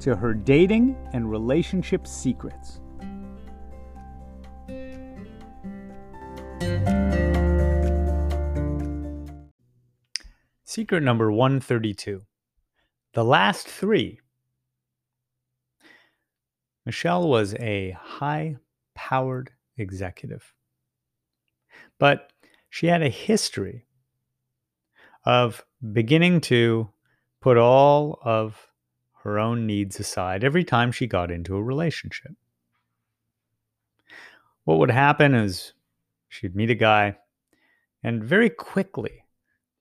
to her dating and relationship secrets. Secret number 132 The last three. Michelle was a high powered executive, but she had a history of beginning to put all of her own needs aside every time she got into a relationship. What would happen is she'd meet a guy and very quickly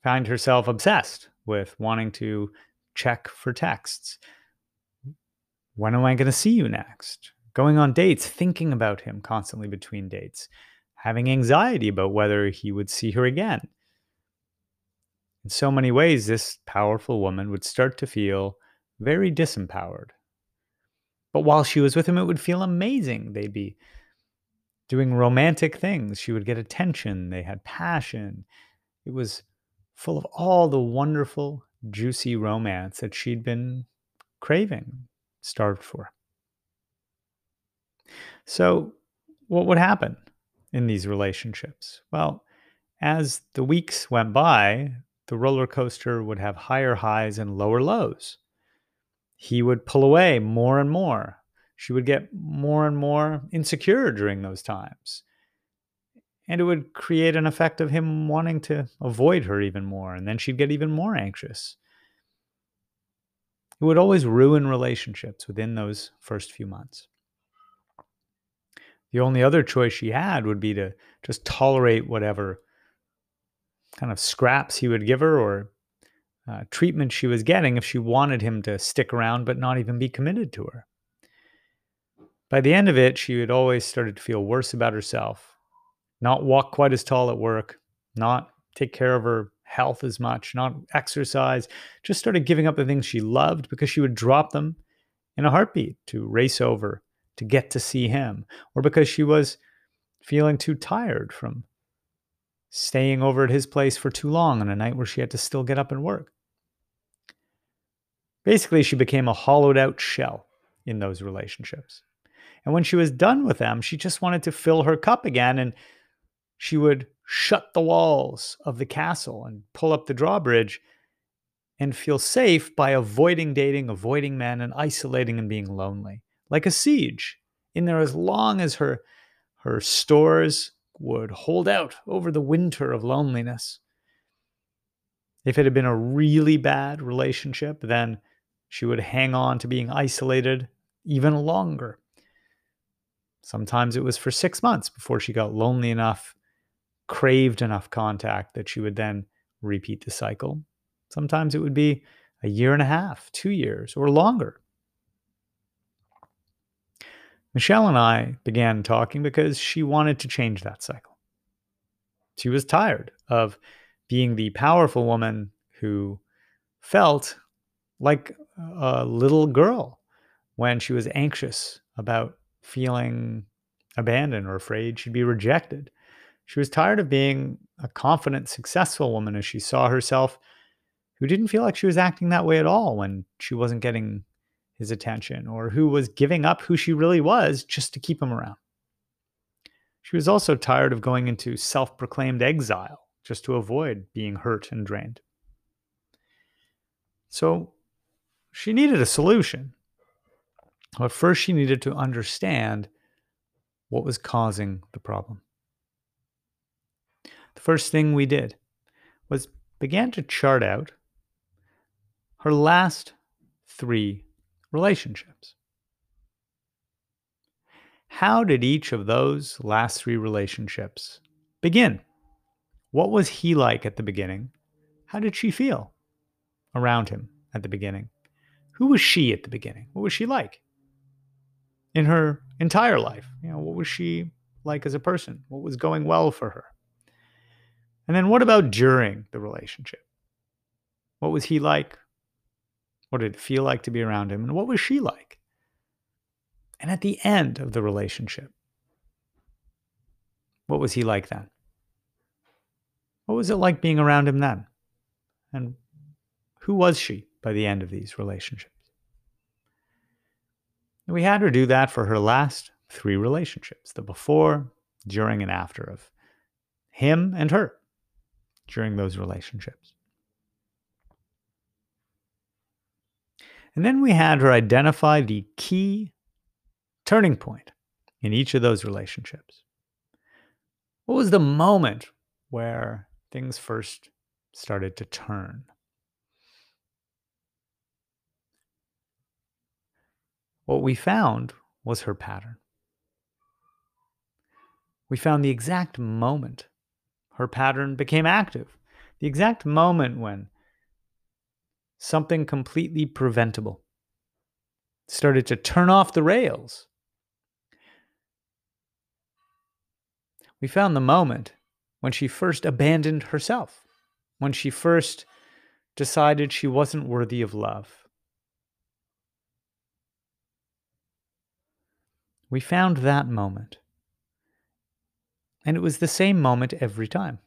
find herself obsessed with wanting to check for texts. When am I going to see you next? Going on dates, thinking about him constantly between dates, having anxiety about whether he would see her again. In so many ways, this powerful woman would start to feel very disempowered. But while she was with him, it would feel amazing. They'd be doing romantic things. She would get attention. They had passion. It was full of all the wonderful, juicy romance that she'd been craving, starved for. So, what would happen in these relationships? Well, as the weeks went by, the roller coaster would have higher highs and lower lows he would pull away more and more. She would get more and more insecure during those times. And it would create an effect of him wanting to avoid her even more. And then she'd get even more anxious. It would always ruin relationships within those first few months. The only other choice she had would be to just tolerate whatever kind of scraps he would give her or uh, treatment she was getting if she wanted him to stick around but not even be committed to her. By the end of it, she had always started to feel worse about herself, not walk quite as tall at work, not take care of her health as much, not exercise, just started giving up the things she loved because she would drop them in a heartbeat to race over to get to see him, or because she was feeling too tired from staying over at his place for too long on a night where she had to still get up and work. Basically, she became a hollowed out shell in those relationships. And when she was done with them, she just wanted to fill her cup again and she would shut the walls of the castle and pull up the drawbridge and feel safe by avoiding dating, avoiding men, and isolating and being lonely, like a siege, in there as long as her, her stores would hold out over the winter of loneliness. If it had been a really bad relationship, then she would hang on to being isolated even longer. Sometimes it was for six months before she got lonely enough, craved enough contact that she would then repeat the cycle. Sometimes it would be a year and a half, two years, or longer. Michelle and I began talking because she wanted to change that cycle. She was tired of being the powerful woman who felt like a little girl when she was anxious about feeling abandoned or afraid she'd be rejected. She was tired of being a confident, successful woman as she saw herself, who didn't feel like she was acting that way at all when she wasn't getting his attention or who was giving up who she really was just to keep him around. She was also tired of going into self proclaimed exile just to avoid being hurt and drained. So she needed a solution. But first, she needed to understand what was causing the problem. The first thing we did was began to chart out her last three relationships. How did each of those last three relationships begin? What was he like at the beginning? How did she feel around him at the beginning? Who was she at the beginning? What was she like? in her entire life. You know, what was she like as a person? What was going well for her? And then what about during the relationship? What was he like? What did it feel like to be around him? And what was she like? And at the end of the relationship, what was he like then? What was it like being around him then? And who was she by the end of these relationships? And we had her do that for her last three relationships the before, during, and after of him and her during those relationships. And then we had her identify the key turning point in each of those relationships. What was the moment where things first started to turn? What we found was her pattern. We found the exact moment her pattern became active. The exact moment when something completely preventable started to turn off the rails. We found the moment when she first abandoned herself, when she first decided she wasn't worthy of love. We found that moment. And it was the same moment every time.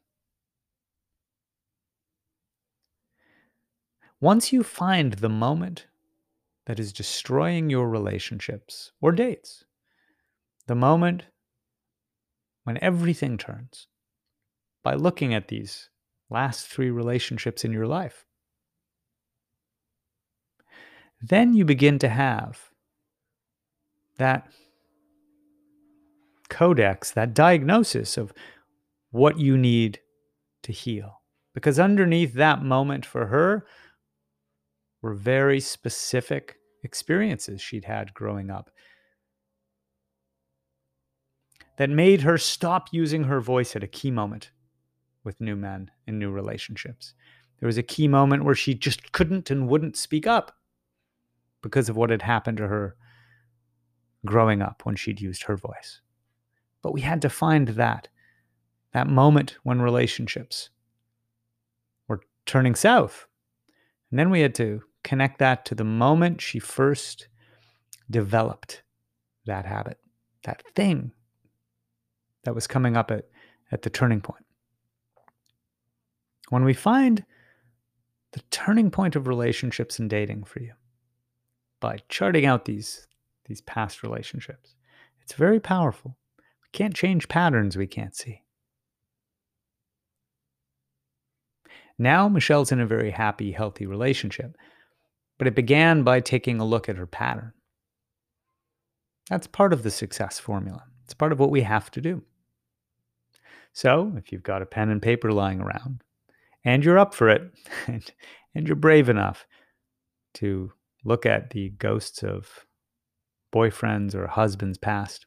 Once you find the moment that is destroying your relationships or dates, the moment when everything turns, by looking at these last three relationships in your life, then you begin to have that codex, that diagnosis of what you need to heal. Because underneath that moment for her were very specific experiences she'd had growing up that made her stop using her voice at a key moment with new men in new relationships. There was a key moment where she just couldn't and wouldn't speak up because of what had happened to her growing up when she'd used her voice. But we had to find that, that moment when relationships were turning south. And then we had to connect that to the moment she first developed that habit, that thing that was coming up at, at the turning point. When we find the turning point of relationships and dating for you by charting out these, these past relationships, it's very powerful. Can't change patterns we can't see. Now, Michelle's in a very happy, healthy relationship, but it began by taking a look at her pattern. That's part of the success formula. It's part of what we have to do. So, if you've got a pen and paper lying around, and you're up for it, and, and you're brave enough to look at the ghosts of boyfriends or husbands past,